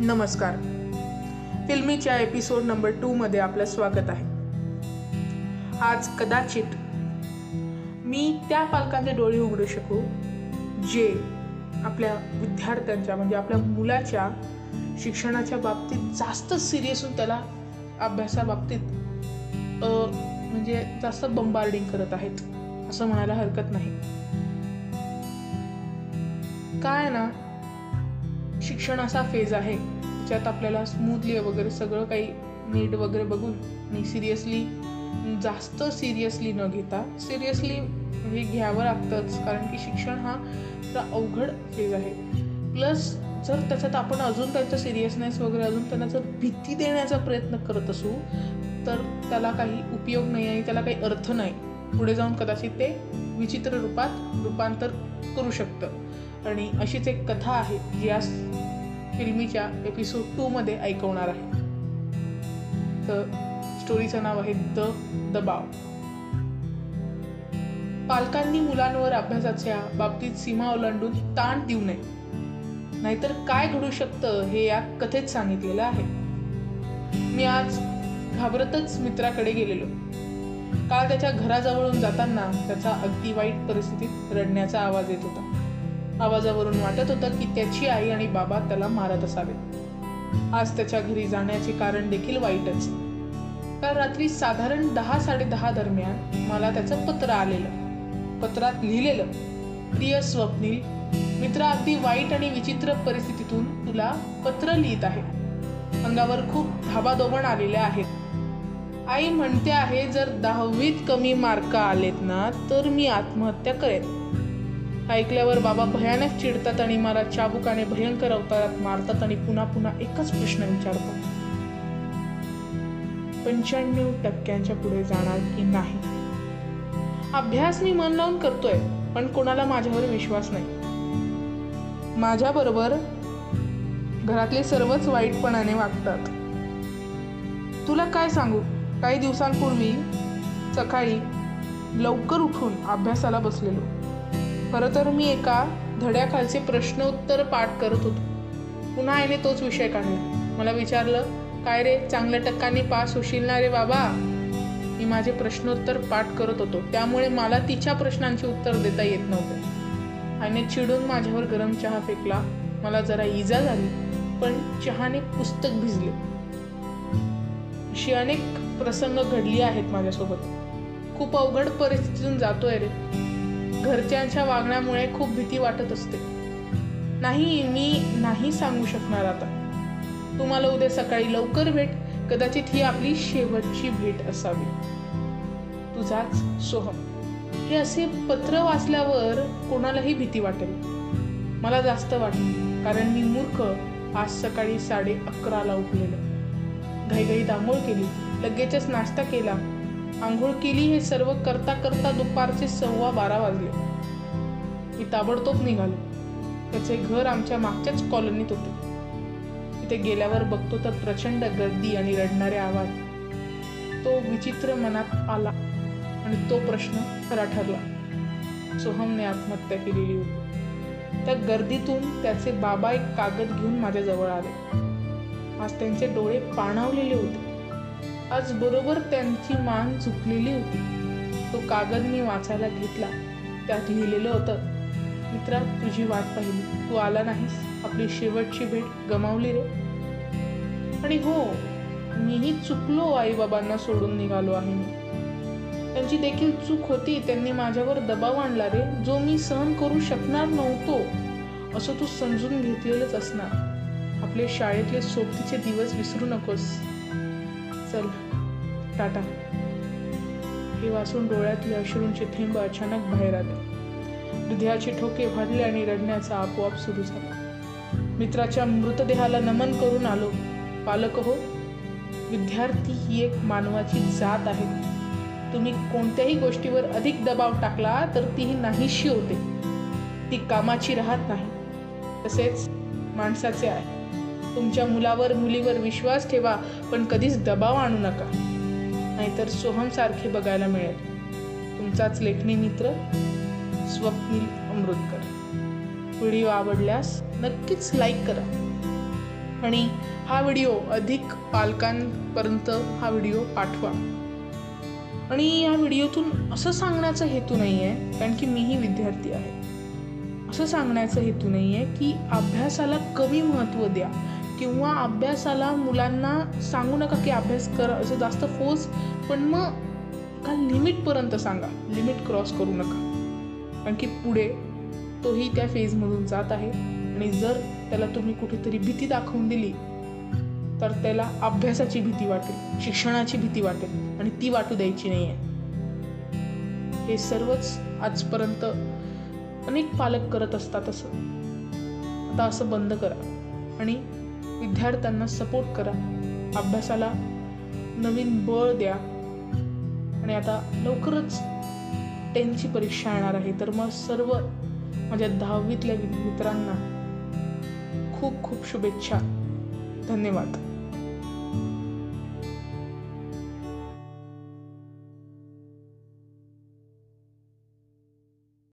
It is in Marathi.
नमस्कार. फिल्मीच्या एपिसोड नंबर टूमध्ये आपलं स्वागत आहे. आज कदाचित मी त्या पालकांचे डोळे उघडू शकू जे आपल्या विद्यार्थ्यांच्या म्हणजे आपल्या मुलाच्या शिक्षणाच्या बाबतीत जास्त सिरियस होऊन त्याला अभ्यासाबाबतीत म्हणजे जास्त बंबार्डिंग करत आहेत असं म्हणायला हरकत नाही. काय ना शिक्षण असा फेज आहे ज्यात आपल्याला स्मूथली वगैरे सगळं काही नीट वगैरे बघून आणि सिरियसली जास्त सिरियसली न घेता सिरियसली हे घ्यावं लागतंच. कारण की शिक्षण हा थोडा अवघड फेज आहे. प्लस जर त्याच्यात आपण अजून त्यांचं सिरियसनेस वगैरे अजून त्यांना जर भीती देण्याचा प्रयत्न करत असू तर त्याला काही उपयोग नाही आणि त्याला काही अर्थ नाही. पुढे जाऊन कदाचित ते विचित्र रूपात रूपांतर करू शकतं. आणि अशीच एक कथा आहे जी आज फिल्मीच्या एपिसोड टूमध्ये ऐकवणार आहे. तर स्टोरीचं नाव आहे द दबाव पालकांनी मुलांवर अभ्यासाच्या बाबतीत सीमा ओलांडून ताण देऊ नये. नाहीतर काय घडू शकतं हे या कथेत सांगितलेलं आहे. मी आज घाबरतच मित्राकडे गेलेलो. काल त्याच्या घराजवळून जाताना त्याचा अगदी वाईट परिस्थितीत रडण्याचा आवाज येत होता. आवाजावरून वाटत होतं की त्याची आई आणि बाबा त्याला मारत असावेत. आज त्याच्या घरी जाण्याचे कारण देखील वाईटच. काल रात्री साधारण दहा साडेदहा दरम्यान मला त्याचं पत्र आलेलं. पत्रात लिहिलेलं प्रिय स्वप्नील मित्र अगदी वाईट आणि विचित्र परिस्थितीतून तुला पत्र लिहित आहे. अंगावर खूप धाबादोबण आलेल्या आहेत. आई म्हणते आहे जर दहावीत कमी मार्क आलेत ना तर मी आत्महत्या करेन. ऐकल्यावर बाबा भयानक चिडतात आणि मला चाबुकाने भयंकर अवतारात मारतात आणि पुन्हा पुन्हा एकच प्रश्न विचारतात पंच्याण्णव टक्क्यांच्या पुढे जाणार की नाही? अभ्यास मी मन लावून करतोय पण कोणाला माझ्यावर विश्वास नाही. माझ्याबरोबर घरातले सर्वच वाईटपणाने वागतात. तुला काय सांगू? काही दिवसांपूर्वी सकाळी लवकर उठून अभ्यासाला बसलेलो. खरं तर मी एका धड्याखालचे प्रश्न उत्तर पाठ करत होतो. पुन्हा आईने तोच विषय काढला. मला विचारलं काय रे चांगल्या टक्काने पास होशील ना रे बाबा? मी माझे प्रश्नोत्तर पाठ करत होतो. त्यामुळे मला तिच्या प्रश्नांची उत्तर देता येत नव्हते. आईने चिडून माझ्यावर गरम चहा फेकला. मला जरा इजा झाली पण चहाने पुस्तक भिजले. अशी अनेक प्रसंग घडली आहेत माझ्यासोबत. खूप अवघड परिस्थितीतून जातोय रे. घरच्यांच्या वागण्यामुळे खूप भीती वाटत असते. नाही मी नाही सांगू शकणार आता. तुम्हाला उद्या सकाळी लवकर भेट. कदाचित ही आपली शेवटची भेट असावी. तुझाच सोहम. हे असे पत्र वाचल्यावर कोणालाही भीती वाटेल. मला जास्त वाटलं कारण मी मूर्ख आज सकाळी साडे अकराला उठलेलो. घाईघाई आंघोळ केली लगेचच नाश्ता केला आंघोळ केली हे सर्व करता करता दुपारचे सव्वा बारा वाजले. मी ताबडतोब निघालो. त्याचे घर आमच्या मागच्याच कॉलनीत होते. तिथे गेल्यावर बघतो तर प्रचंड गर्दी आणि रडणारे आवाज. तो विचित्र मनात आला आणि तो प्रश्न खरा ठरला. सोहमने आत्महत्या केलेली होती. त्या गर्दीतून त्याचे बाबा एक कागद घेऊन माझ्याजवळ आले. आज त्यांचे डोळे पाणावलेले होते. आज बरोबर त्यांची मान झुकलेली होती. तो कागद मी वाचायला घेतला. त्यात लिहिलेलं होतं मित्रा तुझी वाट पाहिली. तू आला नाहीस. आपली शेवटची भेट गमावली रे. आणि हो मीही चुकलो आईबाबांना सोडून निघालो आहे मी. त्यांची देखील चूक होती. त्यांनी माझ्यावर दबाव आणला रे. जो मी सहन करू शकणार नव्हतो असं तू समजून घेतलेलंच असणार. आपले शाळेतले सोबतीचे दिवस विसरू नकोस. चल टाटा. हे वाचून डोळ्यातले अश्रूंचे थेंब अचानक बाहेर आले. हृदयाचे ठोके भरले आणि रडण्याचा आपोआप सुरू झाला. मित्राच्या मृतदेहाला नमन करून आलो. पालक हो विद्यार्थी ही एक मानवाची जात आहे. तुम्ही कोणत्याही गोष्टीवर अधिक दबाव टाकला तर तीही नाहीशी होते. ती कामाची राहत नाही. तसेच माणसाचे आहे. तुमच्या मुलावर मुलीवर विश्वास ठेवा पण कधीच दबाव आणू नका. नाहीतर सोहमसारखे बघायला मिळेल. तुमचाच लेखणी मित्र स्वप्नील अमृतकर. व्हिडिओ आवडल्यास नक्कीच लाईक करा. आणि हा व्हिडिओ अधिक पालकांपर्यंत हा व्हिडिओ पाठवा. आणि या व्हिडिओतून असं सांगण्याचा हेतू नाही आहे कारण की मीही विद्यार्थी आहे. असं सांगण्याचा हेतू नाही आहे की अभ्यासाला कमी महत्त्व द्या. किंवा अभ्यासाला मुलांना सांगू नका की अभ्यास कर असं जास्त फोर्स पण मग का लिमिटपर्यंत सांगा. लिमिट क्रॉस करू नका. कारण की पुढे तोही त्या फेजमधून जात आहे. आणि जर त्याला तुम्ही कुठेतरी भीती दाखवून दिली तर त्याला अभ्यासाची भीती वाटेल शिक्षणाची भीती वाटेल आणि ती वाटू द्यायची नाही आहे हे सर्वच आजपर्यंत अनेक पालक करत असतात असं. आता असं बंद करा. आणि विद्यार्थ्यांना सपोर्ट करा. अभ्यासाला नवीन बळ द्या. आणि आता लवकरच टेनची परीक्षा येणार आहे. तर मग सर्व माझ्या दहावीतल्या मित्रांना खूप खूप शुभेच्छा. धन्यवाद.